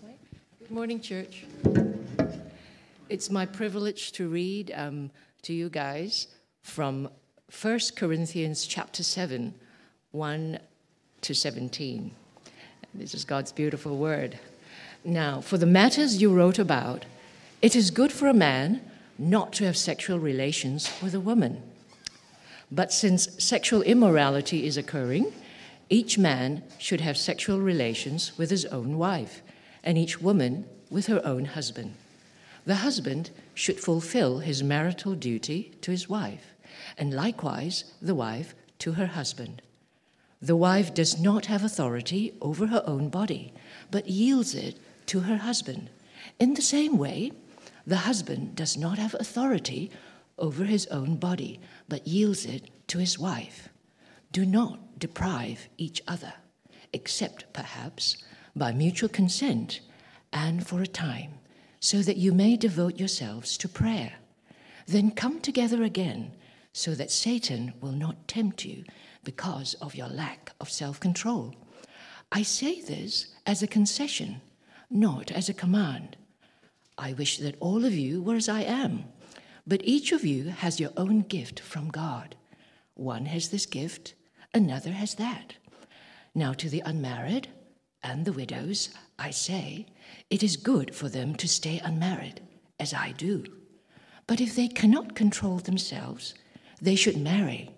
Good morning, church. It's my privilege to read um, to you guys from 1 Corinthians chapter 7, 1 to 17. This is God's beautiful word. Now, for the matters you wrote about, it is good for a man not to have sexual relations with a woman. But since sexual immorality is occurring, each man should have sexual relations with his own wife, and each woman with her own husband. The husband should fulfill his marital duty to his wife, and likewise the wife to her husband. The wife does not have authority over her own body, but yields it to her husband. In the same way, the husband does not have authority over his own body, but yields it to his wife. Do not deprive each other, except perhaps by mutual consent and for a time, so that you may devote yourselves to prayer. Then come together again, so that Satan will not tempt you because of your lack of self control. I say this as a concession, not as a command. I wish that all of you were as I am, but each of you has your own gift from God. One has this gift, another has that. Now, to the unmarried and the widows, I say, it is good for them to stay unmarried, as I do. But if they cannot control themselves, they should marry,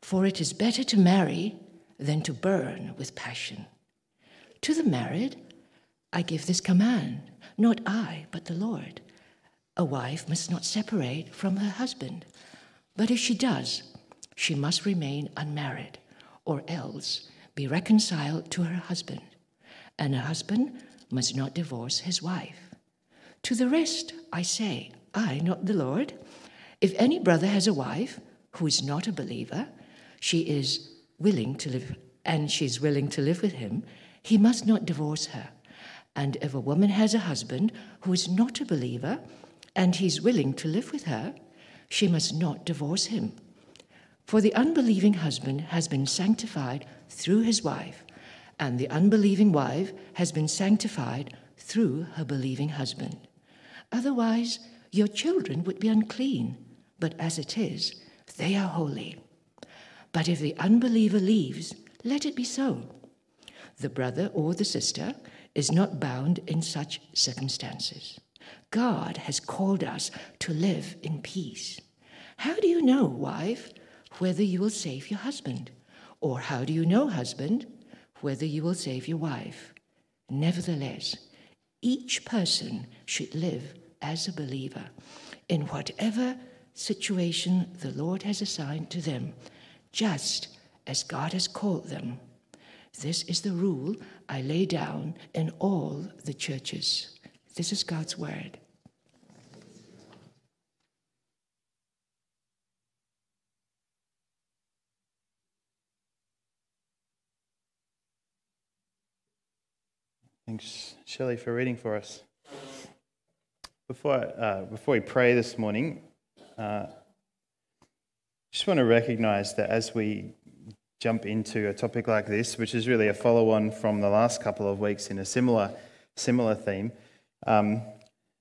for it is better to marry than to burn with passion. To the married, I give this command, not I, but the Lord. A wife must not separate from her husband, but if she does, she must remain unmarried, or else be reconciled to her husband, and a husband must not divorce his wife. To the rest I say, I, not the Lord, if any brother has a wife who is not a believer, she is willing to live, and she is willing to live with him, he must not divorce her. And if a woman has a husband who is not a believer, and he is willing to live with her, she must not divorce him. For the unbelieving husband has been sanctified through his wife, and the unbelieving wife has been sanctified through her believing husband. Otherwise, your children would be unclean, but as it is, they are holy. But if the unbeliever leaves, let it be so. The brother or the sister is not bound in such circumstances. God has called us to live in peace. How do you know, wife, whether you will save your husband? Or how do you know, husband, whether you will save your wife? Nevertheless, each person should live as a believer in whatever situation the Lord has assigned to them, just as God has called them. This is the rule I lay down in all the churches. This is God's word. Thanks, Shelley, for reading for us. Before, uh, before we pray this morning, uh, just want to recognize that as we jump into a topic like this, which is really a follow on from the last couple of weeks in a similar, similar theme, um,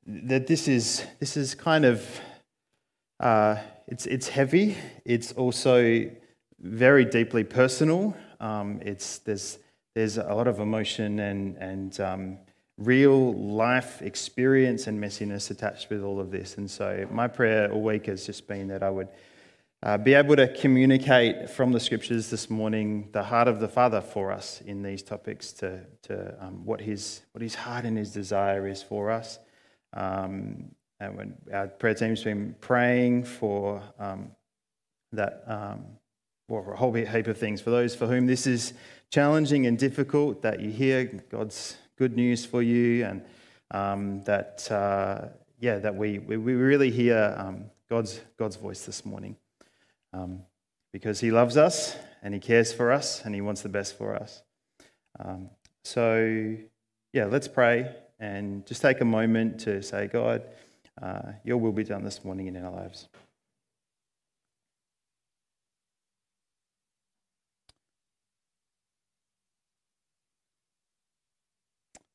that this is, this is kind of, uh, it's, it's heavy. It's also very deeply personal. Um, it's, there's, there's a lot of emotion and, and um, real life experience and messiness attached with all of this. And so my prayer all week has just been that I would uh, be able to communicate from the scriptures this morning the heart of the Father for us in these topics to, to um, what, his, what his heart and his desire is for us. Um, and our prayer team's been praying for um, that, well, a whole heap of things. For those for whom this is challenging and difficult, that you hear God's good news for you, and um, that uh, yeah, that we, we, we really hear um, God's God's voice this morning, um, because He loves us and He cares for us and He wants the best for us. Um, so yeah, let's pray and just take a moment to say, God, uh, Your will be done this morning in our lives.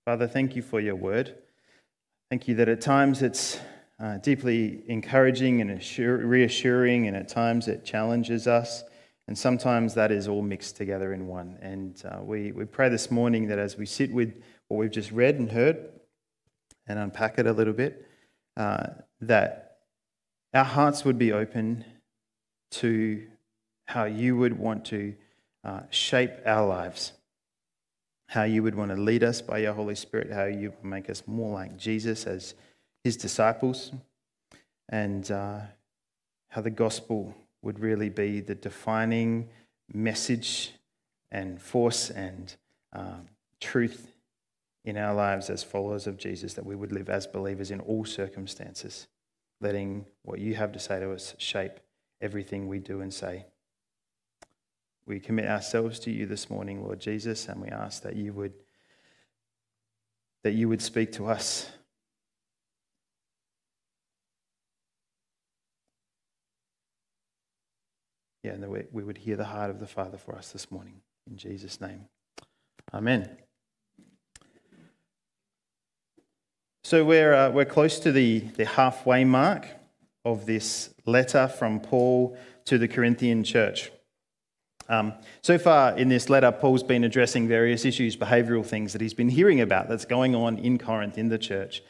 Father, thank you for your word. Thank you that at times it's uh, deeply encouraging and assure, reassuring, and at times it challenges us. And sometimes that is all mixed together in one. And uh, we, we pray this morning that as we sit with what we've just read and heard and unpack it a little bit, uh, that our hearts would be open to how you would want to uh, shape our lives, how you would want to lead us by your Holy Spirit, how you make us more like Jesus as his disciples, and uh, how the gospel would really be the defining message and force and um, truth in our lives as followers of Jesus, that we would live as believers in all circumstances, letting what you have to say to us shape everything we do and say. We commit ourselves to you this morning, Lord Jesus, and we ask that you would that you would speak to us. Yeah, and that we, we would hear the heart of the Father for us this morning. In Jesus' name. Amen. So we're, uh, we're close to the, the halfway mark of this letter from Paul to the Corinthian church. Um, so far in this letter, Paul's been addressing various issues, behavioural things that he's been hearing about that's going on in Corinth, in the church.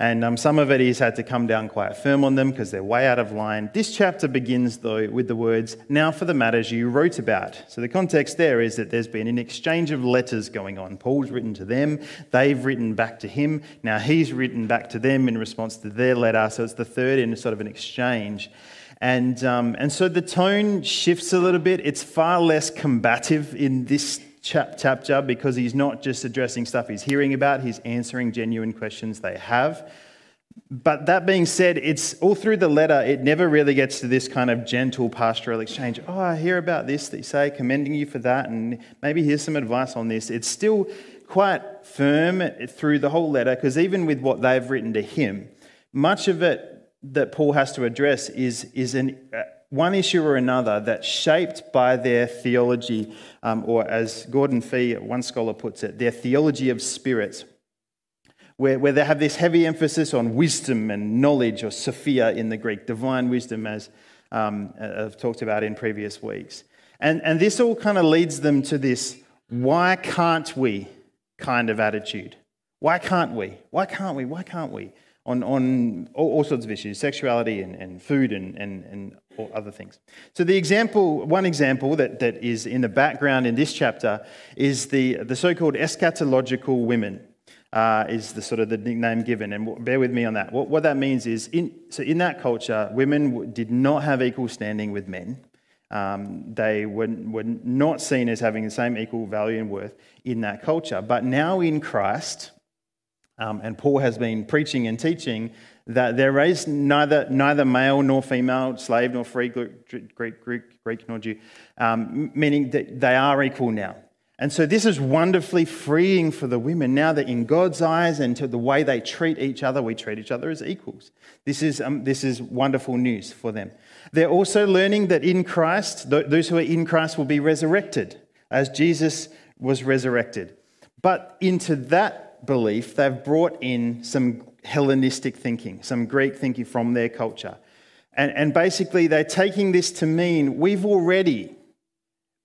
And um, some of it he's had to come down quite firm on them because they're way out of line. This chapter begins, though, with the words, Now for the matters you wrote about. So the context there is that there's been an exchange of letters going on. Paul's written to them, they've written back to him. Now he's written back to them in response to their letter. So it's the third in sort of an exchange. And, um, and so the tone shifts a little bit. It's far less combative in this chapter because he's not just addressing stuff he's hearing about, he's answering genuine questions they have. But that being said, it's all through the letter, it never really gets to this kind of gentle pastoral exchange. Oh, I hear about this that you say, commending you for that, and maybe here's some advice on this. It's still quite firm through the whole letter because even with what they've written to him, much of it that Paul has to address is, is an, uh, one issue or another that's shaped by their theology, um, or as Gordon Fee, one scholar puts it, their theology of spirits, where, where they have this heavy emphasis on wisdom and knowledge, or Sophia in the Greek, divine wisdom, as um, I've talked about in previous weeks. And, and this all kind of leads them to this why can't we kind of attitude. Why can't we? Why can't we? Why can't we? On, on all, all, sorts of issues, sexuality and, and food and, and, and other things. So the example, one example that, that is in the background in this chapter is the, the so-called eschatological women. Uh, is the sort of the nickname given, and bear with me on that. What, what that means is, in, so in that culture, women did not have equal standing with men. Um, they were, were not seen as having the same equal value and worth in that culture. But now in Christ, um, and Paul has been preaching and teaching that there is raised neither, neither male nor female, slave nor free, Greek, Greek, Greek nor Jew, um, meaning that they are equal now. And so this is wonderfully freeing for the women now that in God's eyes and to the way they treat each other, we treat each other as equals. This is, um, this is wonderful news for them. They're also learning that in Christ, those who are in Christ will be resurrected as Jesus was resurrected. But into that belief, they've brought in some Hellenistic thinking, some Greek thinking from their culture. And, and basically, they're taking this to mean we've already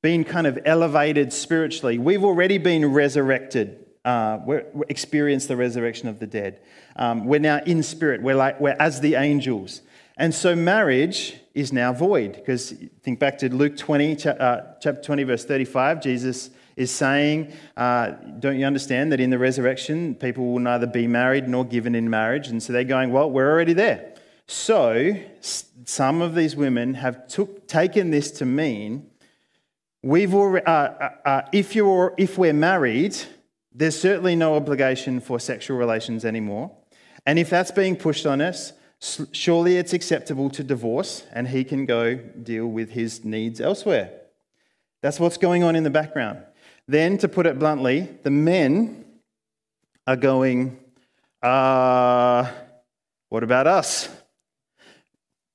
been kind of elevated spiritually, we've already been resurrected. Uh, we're, we experienced the resurrection of the dead. Um, we're now in spirit. We're like we're as the angels, and so marriage is now void. Because think back to Luke 20, uh, chapter 20, verse 35. Jesus is saying, uh, Don't you understand that in the resurrection, people will neither be married nor given in marriage? And so they're going, Well, we're already there. So some of these women have took, taken this to mean we've already, uh, uh, uh, if, you're, if we're married, there's certainly no obligation for sexual relations anymore. And if that's being pushed on us, surely it's acceptable to divorce and he can go deal with his needs elsewhere. That's what's going on in the background. Then, to put it bluntly, the men are going, uh, what about us?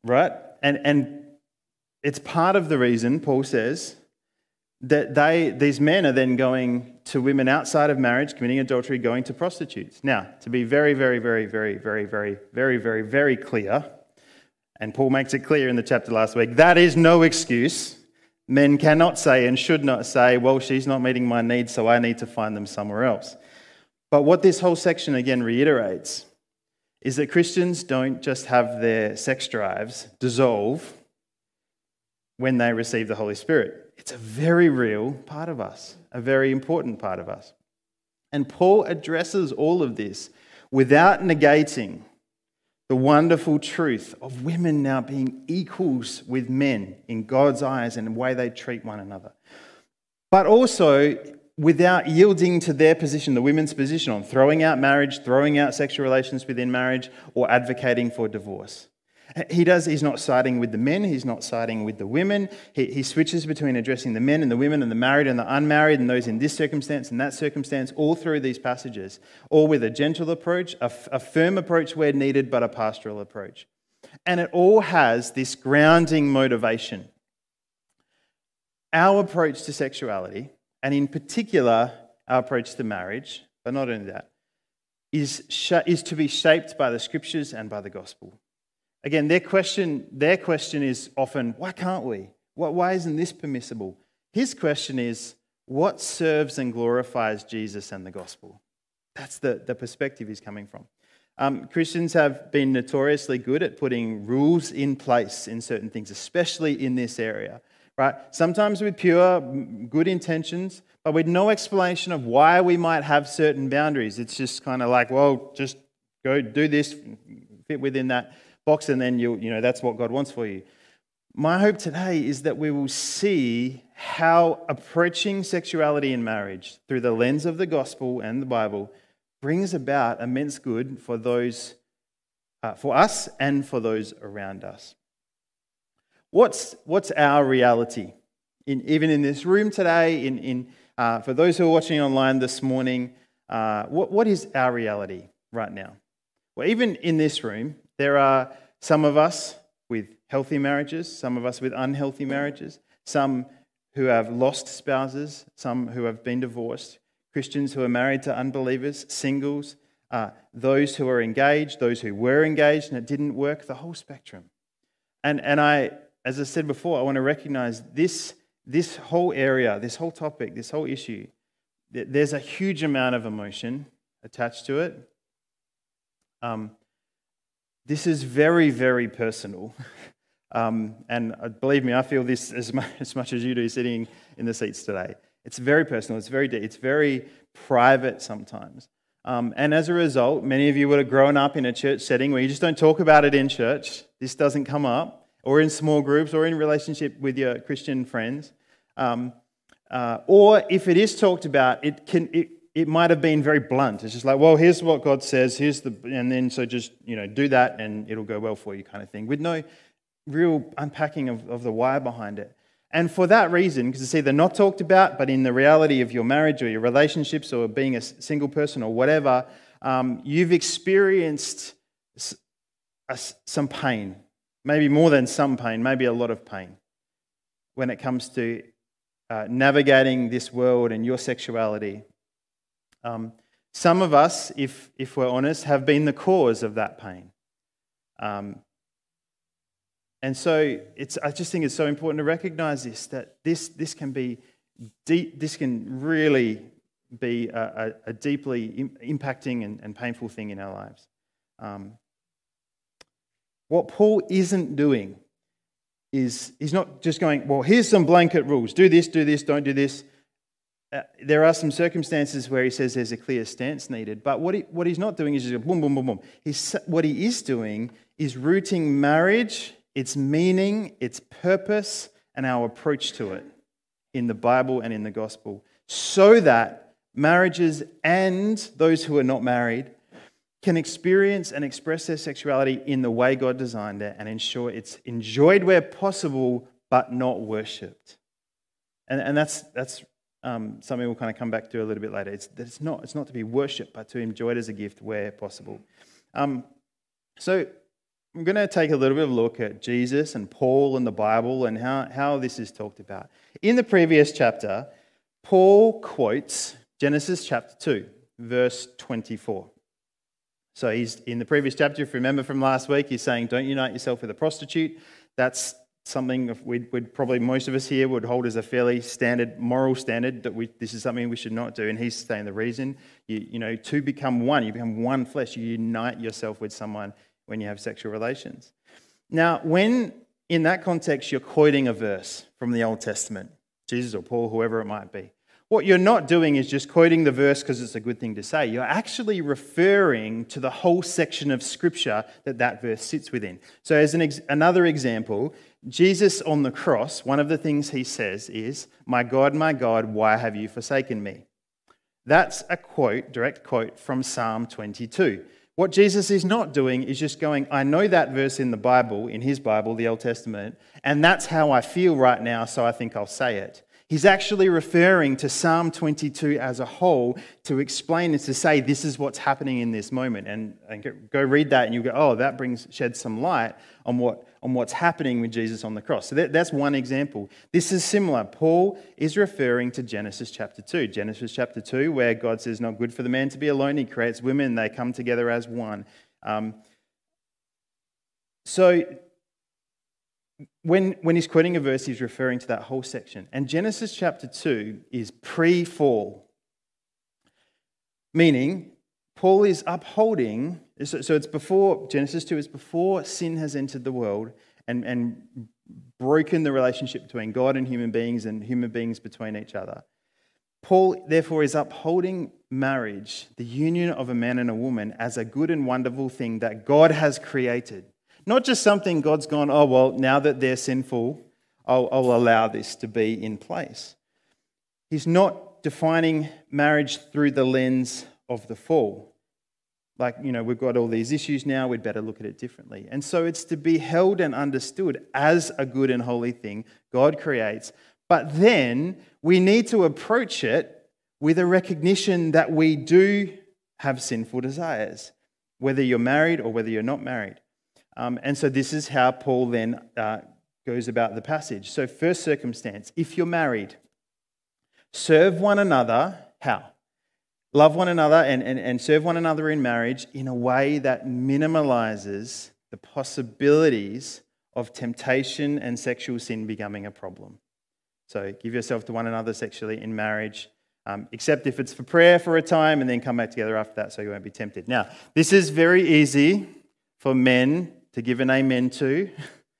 Right? And, and it's part of the reason, Paul says, that they, these men are then going to women outside of marriage committing adultery going to prostitutes. Now, to be very, very, very, very, very, very, very, very, very clear, and Paul makes it clear in the chapter last week, that is no excuse. Men cannot say and should not say, well, she's not meeting my needs, so I need to find them somewhere else. But what this whole section again reiterates is that Christians don't just have their sex drives dissolve when they receive the Holy Spirit. It's a very real part of us, a very important part of us. And Paul addresses all of this without negating the wonderful truth of women now being equals with men in God's eyes and the way they treat one another. But also without yielding to their position, the women's position on throwing out marriage, throwing out sexual relations within marriage, or advocating for divorce. He does, he's not siding with the men, he's not siding with the women. He, he switches between addressing the men and the women and the married and the unmarried and those in this circumstance and that circumstance, all through these passages, all with a gentle approach, a, a firm approach where needed, but a pastoral approach. And it all has this grounding motivation. Our approach to sexuality, and in particular, our approach to marriage, but not only that, is, is to be shaped by the scriptures and by the gospel. Again, their question, their question is often, why can't we? Why isn't this permissible? His question is, what serves and glorifies Jesus and the gospel? That's the, the perspective he's coming from. Um, Christians have been notoriously good at putting rules in place in certain things, especially in this area, right? Sometimes with pure good intentions, but with no explanation of why we might have certain boundaries. It's just kind of like, well, just go do this, fit within that box, and then you you know that's what God wants for you. My hope today is that we will see how approaching sexuality in marriage through the lens of the gospel and the Bible brings about immense good for those, uh, for us and for those around us. What's, what's our reality? In, even in this room today, in, in, uh, for those who are watching online this morning, uh, what, what is our reality right now? Well, even in this room, there are some of us with healthy marriages, some of us with unhealthy marriages, some who have lost spouses, some who have been divorced, Christians who are married to unbelievers, singles, uh, those who are engaged, those who were engaged and it didn't work, the whole spectrum. And, and I, as I said before, I want to recognize this, this whole area, this whole topic, this whole issue. There's a huge amount of emotion attached to it. Um, this is very, very personal. Um, and uh, believe me, I feel this as much, as much as you do sitting in the seats today. It's very personal, it's very deep, it's very private sometimes. Um, and as a result, many of you would have grown up in a church setting where you just don't talk about it in church. This doesn't come up, or in small groups, or in relationship with your Christian friends. Um, uh, or if it is talked about, it can, it, it might have been very blunt. It's just like, well, here's what God says, here's the, and then so just, you know, do that and it'll go well for you kind of thing, with no real unpacking of, of the why behind it. And for that reason, because it's either not talked about, but in the reality of your marriage or your relationships or being a single person or whatever, um, you've experienced some pain, maybe more than some pain, maybe a lot of pain when it comes to uh, navigating this world and your sexuality um, some of us, if, if we're honest, have been the cause of that pain. Um, and so it's, I just think it's so important to recognize this that this, this can be deep, this can really be a, a, a deeply impacting and, and, painful thing in our lives. Um, what Paul isn't doing is he's not just going, well, here's some blanket rules do this, do this, don't do this. Uh, there are some circumstances where he says there's a clear stance needed, but what, he, what he's not doing is just boom, boom, boom, boom. He's, what he is doing is rooting marriage, its meaning, its purpose, and our approach to it in the Bible and in the gospel, so that marriages and those who are not married can experience and express their sexuality in the way God designed it and ensure it's enjoyed where possible, but not worshipped. And, and that's, that's um, something we'll kind of come back to a little bit later. It's that it's not, it's not to be worshipped, but to enjoy it as a gift where possible. Um, so I'm going to take a little bit of a look at Jesus and Paul and the Bible and how, how this is talked about. In the previous chapter, Paul quotes Genesis chapter 2, verse 24. So he's in the previous chapter, if you remember from last week, he's saying, Don't unite yourself with a prostitute. That's something we'd, we'd, probably most of us here would hold as a fairly standard moral standard that we, this is something we should not do. And he's saying the reason you, you know to become one, you become one flesh. You unite yourself with someone when you have sexual relations. Now, when in that context you're quoting a verse from the Old Testament, Jesus or Paul, whoever it might be, what you're not doing is just quoting the verse because it's a good thing to say. You're actually referring to the whole section of scripture that that verse sits within. So, as an ex- another example, Jesus on the cross, one of the things he says is, My God, my God, why have you forsaken me? That's a quote, direct quote from Psalm 22. What Jesus is not doing is just going, I know that verse in the Bible, in his Bible, the Old Testament, and that's how I feel right now, so I think I'll say it. He's actually referring to Psalm 22 as a whole to explain and to say this is what's happening in this moment. And, and go read that and you'll go, oh, that brings sheds some light on, what, on what's happening with Jesus on the cross. So that, that's one example. This is similar. Paul is referring to Genesis chapter 2. Genesis chapter 2, where God says, not good for the man to be alone. He creates women, they come together as one. Um, so when, when he's quoting a verse, he's referring to that whole section. And Genesis chapter 2 is pre fall, meaning Paul is upholding, so, so, it's before, Genesis 2 is before sin has entered the world and, and broken the relationship between God and human beings and human beings between each other. Paul, therefore, is upholding marriage, the union of a man and a woman, as a good and wonderful thing that God has created. Not just something God's gone, oh, well, now that they're sinful, I'll, I'll allow this to be in place. He's not defining marriage through the lens of the fall. Like, you know, we've got all these issues now, we'd better look at it differently. And so it's to be held and understood as a good and holy thing God creates. But then we need to approach it with a recognition that we do have sinful desires, whether you're married or whether you're not married. Um, and so this is how Paul then uh, goes about the passage. So, first circumstance if you're married, serve one another. How? Love one another and, and, and serve one another in marriage in a way that minimalizes the possibilities of temptation and sexual sin becoming a problem. So, give yourself to one another sexually in marriage. Um, except if it's for prayer for a time and then come back together after that so you won't be tempted. Now, this is very easy for men to give an amen to,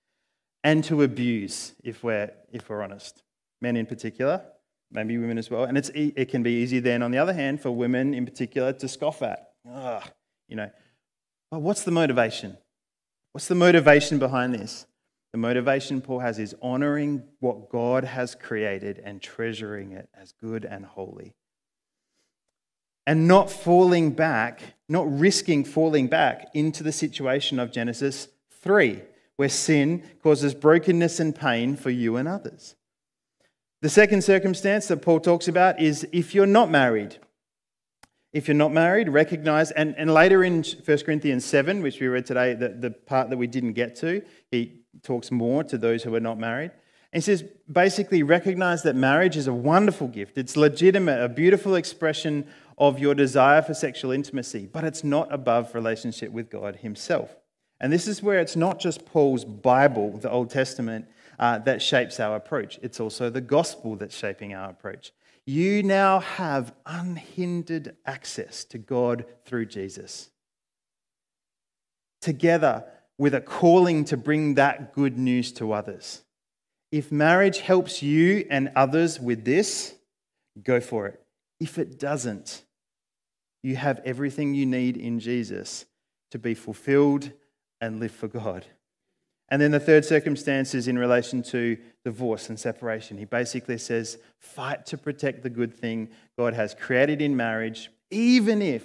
and to abuse, if we're, if we're honest. Men in particular, maybe women as well. And it's, it can be easy then, on the other hand, for women in particular to scoff at. Ugh, you know, well, what's the motivation? What's the motivation behind this? The motivation Paul has is honoring what God has created and treasuring it as good and holy. And not falling back not risking falling back into the situation of Genesis 3, where sin causes brokenness and pain for you and others. The second circumstance that Paul talks about is if you're not married. If you're not married, recognize, and, and later in 1 Corinthians 7, which we read today, the, the part that we didn't get to, he talks more to those who are not married. And he says, basically, recognize that marriage is a wonderful gift. It's legitimate, a beautiful expression of your desire for sexual intimacy, but it's not above relationship with God Himself. And this is where it's not just Paul's Bible, the Old Testament, uh, that shapes our approach, it's also the gospel that's shaping our approach. You now have unhindered access to God through Jesus. Together with a calling to bring that good news to others. If marriage helps you and others with this, go for it. If it doesn't, you have everything you need in Jesus to be fulfilled and live for God. And then the third circumstance is in relation to divorce and separation. He basically says, fight to protect the good thing God has created in marriage, even if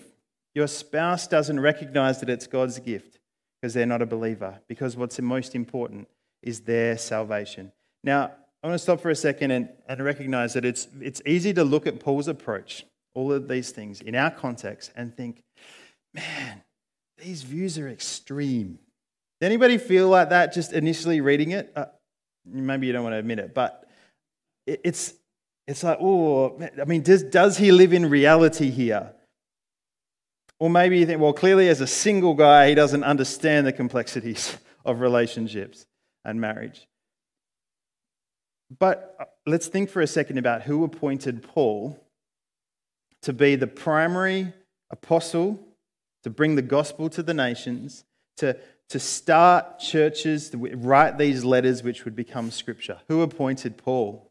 your spouse doesn't recognize that it's God's gift because they're not a believer, because what's most important is their salvation. Now, I want to stop for a second and, and recognize that it's, it's easy to look at Paul's approach all of these things in our context and think, man, these views are extreme. Does anybody feel like that just initially reading it? Uh, maybe you don't want to admit it, but it's, It's like, oh, I mean, does, does he live in reality here? Or maybe you think, well, clearly as a single guy, he doesn't understand the complexities of relationships and marriage. But uh, let's think for a second about who appointed Paul to be the primary apostle, to bring the gospel to the nations, to, to start churches, to write these letters which would become scripture. Who appointed Paul?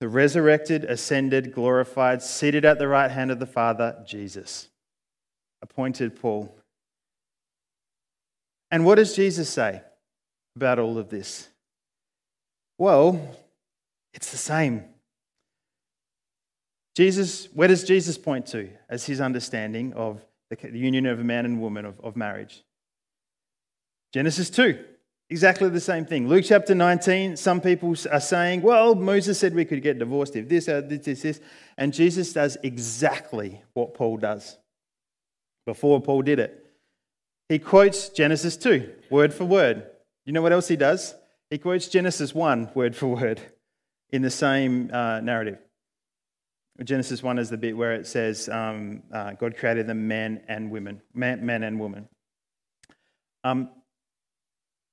The resurrected, ascended, glorified, seated at the right hand of the Father, Jesus. Appointed Paul. And what does Jesus say about all of this? Well, it's the same. Jesus, where does Jesus point to as his understanding of the union of a man and woman of, of marriage? Genesis 2, exactly the same thing. Luke chapter 19, some people are saying, well, Moses said we could get divorced if this, uh, this, this, this. And Jesus does exactly what Paul does before Paul did it. He quotes Genesis 2, word for word. You know what else he does? He quotes Genesis 1, word for word, in the same uh, narrative. Genesis 1 is the bit where it says um, uh, God created them men and women, man, men and women. Um,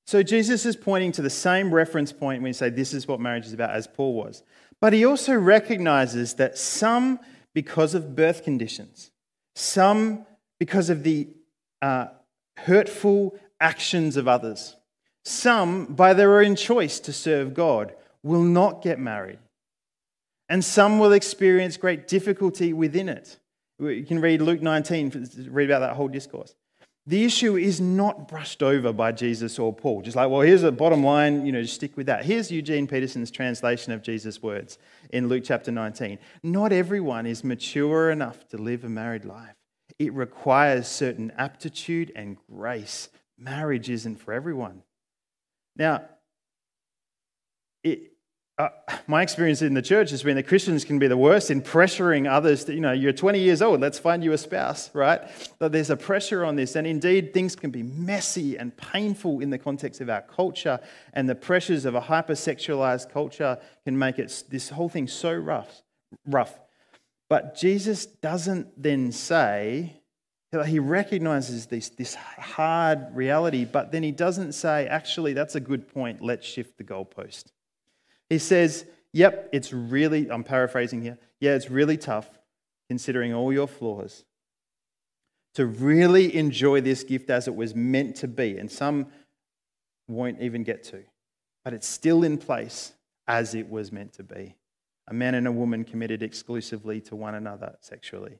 so Jesus is pointing to the same reference point when you say this is what marriage is about as Paul was. But he also recognizes that some, because of birth conditions, some because of the uh, hurtful actions of others, some by their own choice to serve God, will not get married and some will experience great difficulty within it. You can read Luke 19, read about that whole discourse. The issue is not brushed over by Jesus or Paul. Just like, well, here's the bottom line, you know, just stick with that. Here's Eugene Peterson's translation of Jesus' words in Luke chapter 19. Not everyone is mature enough to live a married life. It requires certain aptitude and grace. Marriage isn't for everyone. Now, it, uh, my experience in the church has been that Christians can be the worst in pressuring others. To, you know, you're 20 years old, let's find you a spouse, right? But there's a pressure on this. And indeed, things can be messy and painful in the context of our culture. And the pressures of a hypersexualized culture can make it, this whole thing so rough. rough. But Jesus doesn't then say, he recognizes this, this hard reality, but then he doesn't say, actually, that's a good point, let's shift the goalpost. He says, Yep, it's really, I'm paraphrasing here. Yeah, it's really tough considering all your flaws to really enjoy this gift as it was meant to be. And some won't even get to, but it's still in place as it was meant to be. A man and a woman committed exclusively to one another sexually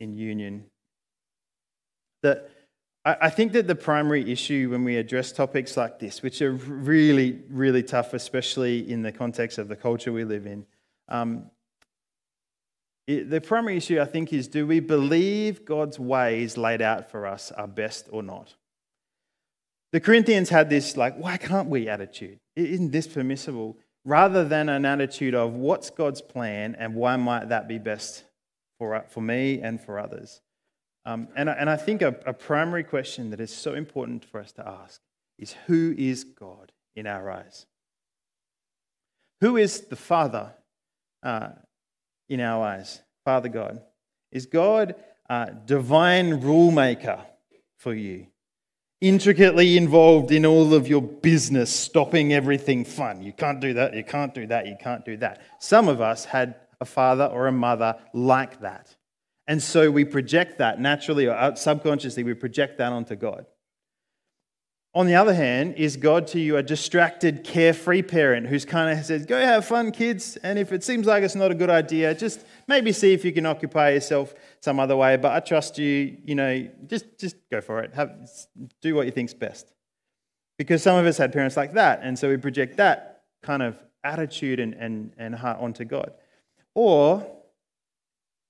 in union. That I think that the primary issue when we address topics like this, which are really, really tough, especially in the context of the culture we live in, um, it, the primary issue I think is do we believe God's ways laid out for us are best or not? The Corinthians had this, like, why can't we attitude? Isn't this permissible? Rather than an attitude of what's God's plan and why might that be best for, for me and for others? Um, and, I, and I think a, a primary question that is so important for us to ask is who is God in our eyes? Who is the Father uh, in our eyes? Father God. Is God a divine rule maker for you? Intricately involved in all of your business, stopping everything fun. You can't do that, you can't do that, you can't do that. Some of us had a father or a mother like that. And so we project that naturally or subconsciously, we project that onto God. On the other hand, is God to you a distracted, carefree parent who's kind of says, Go have fun, kids, and if it seems like it's not a good idea, just maybe see if you can occupy yourself some other way, but I trust you, you know, just, just go for it. Have, do what you think's best. Because some of us had parents like that, and so we project that kind of attitude and, and, and heart onto God. Or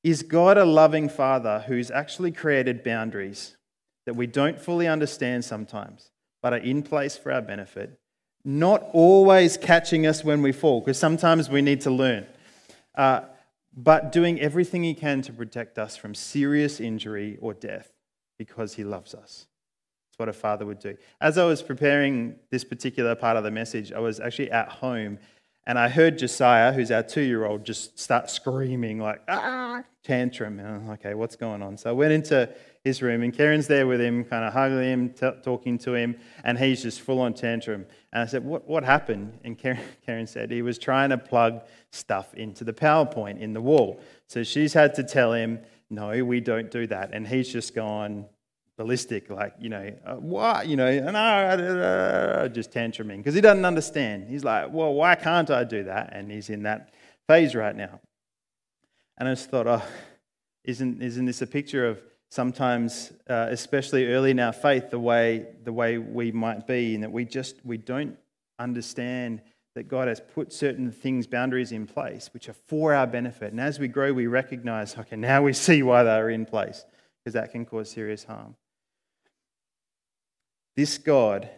is God a loving Father who's actually created boundaries that we don't fully understand sometimes, but are in place for our benefit? Not always catching us when we fall, because sometimes we need to learn, uh, but doing everything He can to protect us from serious injury or death because He loves us. That's what a father would do. As I was preparing this particular part of the message, I was actually at home And I heard Josiah, who's our two year old, just start screaming, like, ah, tantrum. And I'm like, okay, what's going on? So I went into his room, and Karen's there with him, kind of hugging him, t- talking to him, and he's just full on tantrum. And I said, what, what happened? And Karen, Karen said he was trying to plug stuff into the PowerPoint in the wall. So she's had to tell him, no, we don't do that. And he's just gone ballistic, like, you know, uh, what, you know, no, just tantruming because he doesn't understand. He's like, well, why can't I do that? And he's in that phase right now. And I just thought, oh, isn't, isn't this a picture of sometimes, uh, especially early in our faith, the way, the way we might be, in that we just we don't understand that God has put certain things, boundaries in place, which are for our benefit. And as we grow, we recognize, okay, now we see why they're in place, because that can cause serious harm. This God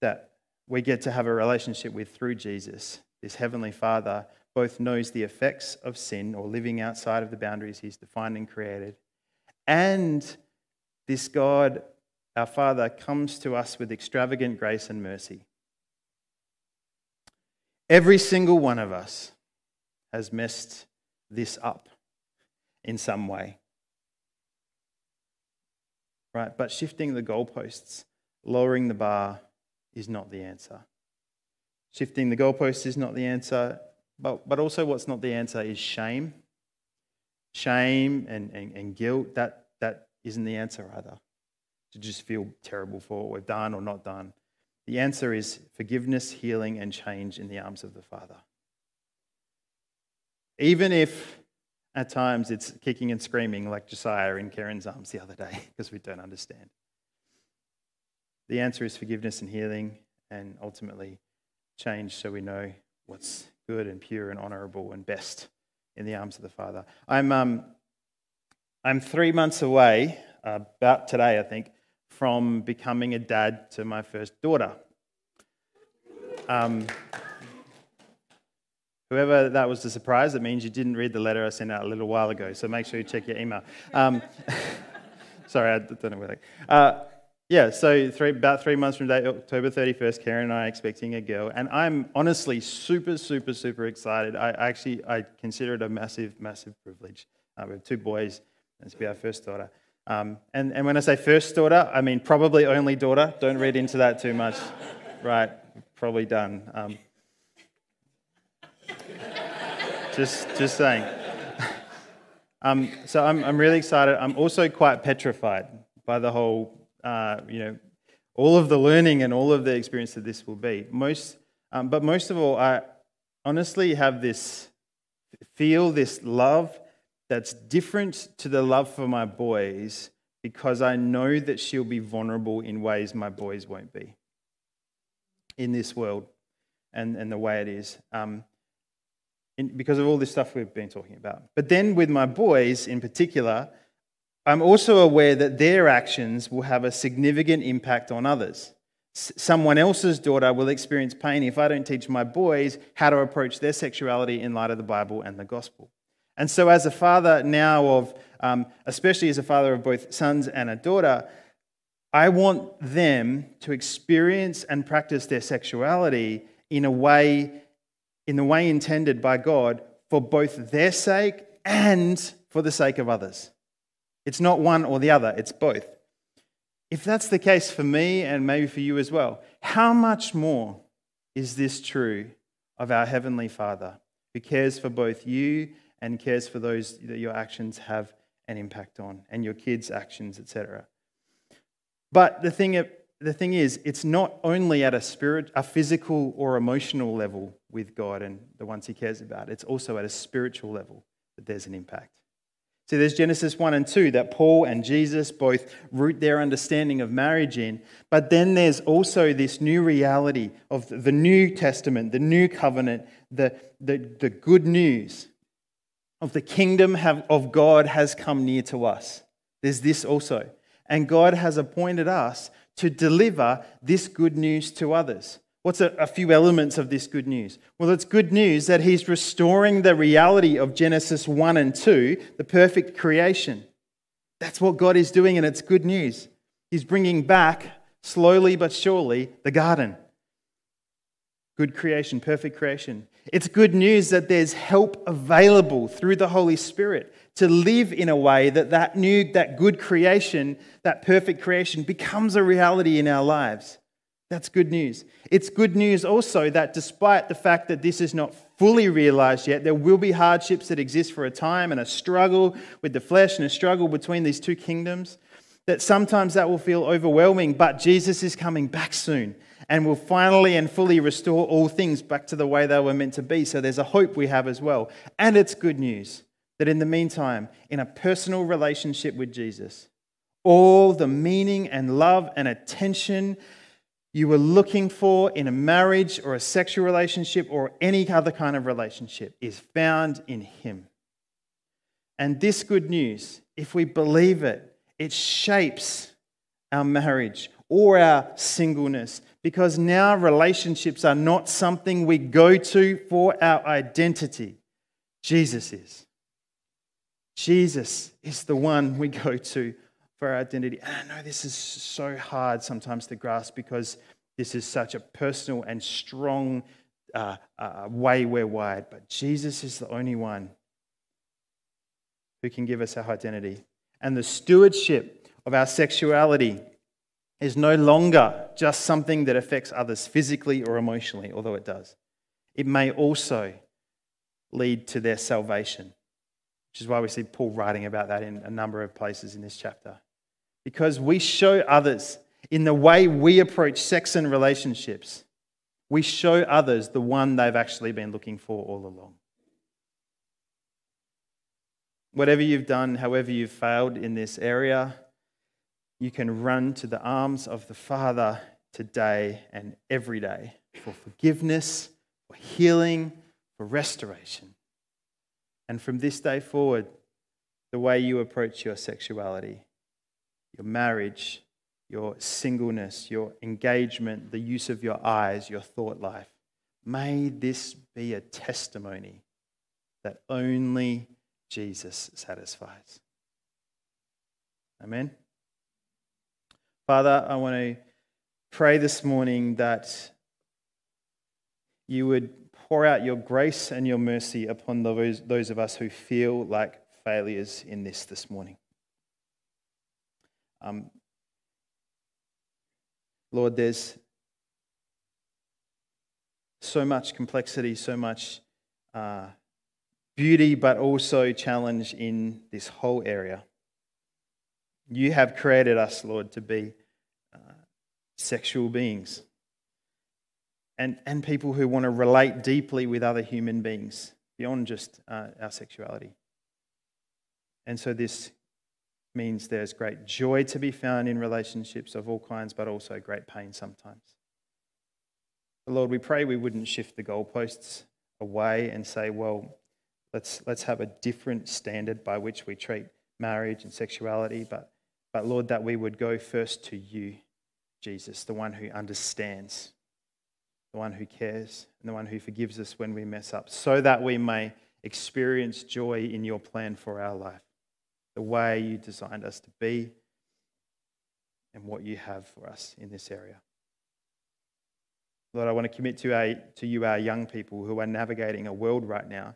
that we get to have a relationship with through Jesus, this Heavenly Father, both knows the effects of sin or living outside of the boundaries He's defined and created, and this God, our Father, comes to us with extravagant grace and mercy. Every single one of us has messed this up in some way. Right? But shifting the goalposts, lowering the bar is not the answer. Shifting the goalposts is not the answer, but, but also what's not the answer is shame shame and, and, and guilt, that, that isn't the answer either. To just feel terrible for what we've done or not done. The answer is forgiveness, healing, and change in the arms of the Father. Even if at times it's kicking and screaming like Josiah in Karen's arms the other day because we don't understand. The answer is forgiveness and healing, and ultimately change so we know what's good and pure and honorable and best in the arms of the Father. I'm, um, I'm three months away, uh, about today, I think, from becoming a dad to my first daughter. Um, whoever that was a surprise, that means you didn't read the letter I sent out a little while ago, so make sure you check your email. Um, sorry, I don't know where they. Uh, yeah, so three, about three months from today, October 31st, Karen and I are expecting a girl. And I'm honestly super, super, super excited. I actually I consider it a massive, massive privilege. Uh, we have two boys, and to be our first daughter. Um, and, and when I say first daughter, I mean probably only daughter. Don't read into that too much. right, probably done. Um, just, just saying. um, so I'm, I'm really excited. I'm also quite petrified by the whole uh, you know, all of the learning and all of the experience that this will be. Most, um, but most of all, I honestly have this feel this love that's different to the love for my boys because I know that she'll be vulnerable in ways my boys won't be in this world and, and the way it is. Um, in, because of all this stuff we've been talking about. But then with my boys in particular, I'm also aware that their actions will have a significant impact on others. someone else's daughter will experience pain if I don't teach my boys how to approach their sexuality in light of the Bible and the gospel. And so, as a father now of, um, especially as a father of both sons and a daughter, I want them to experience and practice their sexuality in a way, in the way intended by God for both their sake and for the sake of others. It's not one or the other, it's both. If that's the case for me and maybe for you as well, how much more is this true of our Heavenly Father who cares for both you and cares for those that your actions have an impact on and your kids' actions, etc. But the thing, the thing is, it's not only at a spirit, a physical or emotional level with God and the ones He cares about, it's also at a spiritual level that there's an impact. See, there's Genesis 1 and 2 that Paul and Jesus both root their understanding of marriage in. But then there's also this new reality of the New Testament, the new covenant, the, the, the good news of the kingdom have, of God has come near to us. There's this also. And God has appointed us to deliver this good news to others. What's a, a, few elements of this good news? Well, it's good news that he's restoring the reality of Genesis 1 and 2, the perfect creation. That's what God is doing, and it's good news. He's bringing back, slowly but surely, the garden. good creation, perfect creation. It's good news that there's help available through the Holy Spirit to live in a way that that new, that good creation, that perfect creation becomes a reality in our lives. That's good news. It's good news also that despite the fact that this is not fully realized yet, there will be hardships that exist for a time and a struggle with the flesh and a struggle between these two kingdoms. That sometimes that will feel overwhelming, but Jesus is coming back soon and will finally and fully restore all things back to the way they were meant to be. So there's a hope we have as well. And it's good news that in the meantime, in a personal relationship with Jesus, all the meaning and love and attention you were looking for in a marriage or a sexual relationship or any other kind of relationship is found in Him. And this good news, if we believe it, it shapes our marriage or our singleness because now relationships are not something we go to for our identity. Jesus is. Jesus is the one we go to for our identity. And I know this is so hard sometimes to grasp because this is such a personal and strong uh, uh, way we're wired. But Jesus is the only one who can give us our identity. And the stewardship of our sexuality is no longer just something that affects others physically or emotionally, although it does. It may also lead to their salvation, which is why we see Paul writing about that in a number of places in this chapter because we show others in the way we approach sex and relationships, we show others the one they've actually been looking for all along. Whatever you've done, however you've failed in this area, you can run to the arms of the Father today and every day for forgiveness, for healing, for restoration. And from this day forward, the way you approach your sexuality your marriage, your singleness, your engagement, the use of your eyes, your thought life. May this be a testimony that only Jesus satisfies. Amen. Father, I want to pray this morning that you would pour out your grace and your mercy upon those, those of us who feel like failures in this this morning. Um, Lord, there's so much complexity, so much uh, beauty, but also challenge in this whole area. You have created us, Lord, to be uh, sexual beings and, and people who want to relate deeply with other human beings beyond just uh, our sexuality. And so, this means there's great joy to be found in relationships of all kinds, but also great pain sometimes. Lord, we pray we wouldn't shift the goalposts away and say, well, let's, let's have a different standard by which we treat marriage and sexuality, but, but Lord, that we would go first to you, Jesus, the one who understands, the one who cares, and the one who forgives us when we mess up, so that we may experience joy in your plan for our life the way you designed us to be and what you have for us in this area. Lord, I want to commit to, to you, our young people who are navigating a world right now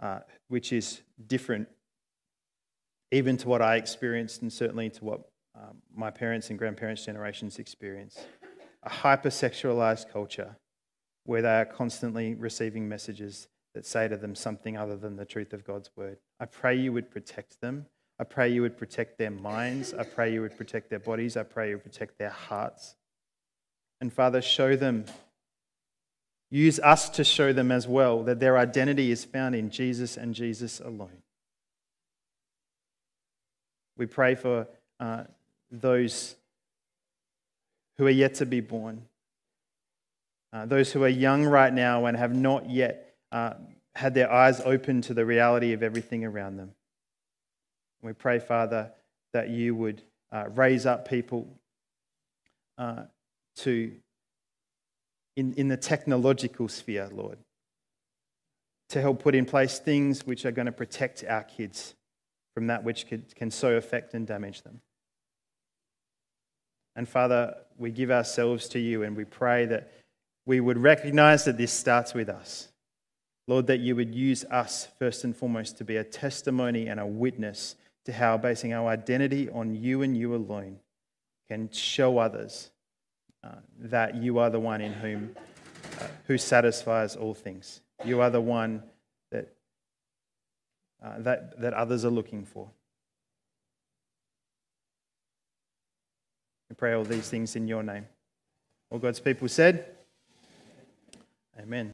uh, which is different even to what I experienced and certainly to what um, my parents' and grandparents' generations experienced. A hypersexualized culture where they are constantly receiving messages that say to them something other than the truth of God's word. I pray you would protect them. I pray you would protect their minds. I pray you would protect their bodies. I pray you would protect their hearts. And Father, show them, use us to show them as well that their identity is found in Jesus and Jesus alone. We pray for uh, those who are yet to be born, uh, those who are young right now and have not yet uh, had their eyes open to the reality of everything around them. We pray, Father, that you would uh, raise up people uh, to, in, in the technological sphere, Lord, to help put in place things which are going to protect our kids from that which could, can so affect and damage them. And Father, we give ourselves to you and we pray that we would recognize that this starts with us. Lord, that you would use us first and foremost to be a testimony and a witness to how basing our identity on you and you alone can show others uh, that you are the one in whom uh, who satisfies all things. You are the one that, uh, that, that others are looking for. We pray all these things in your name. All God's people said, Amen.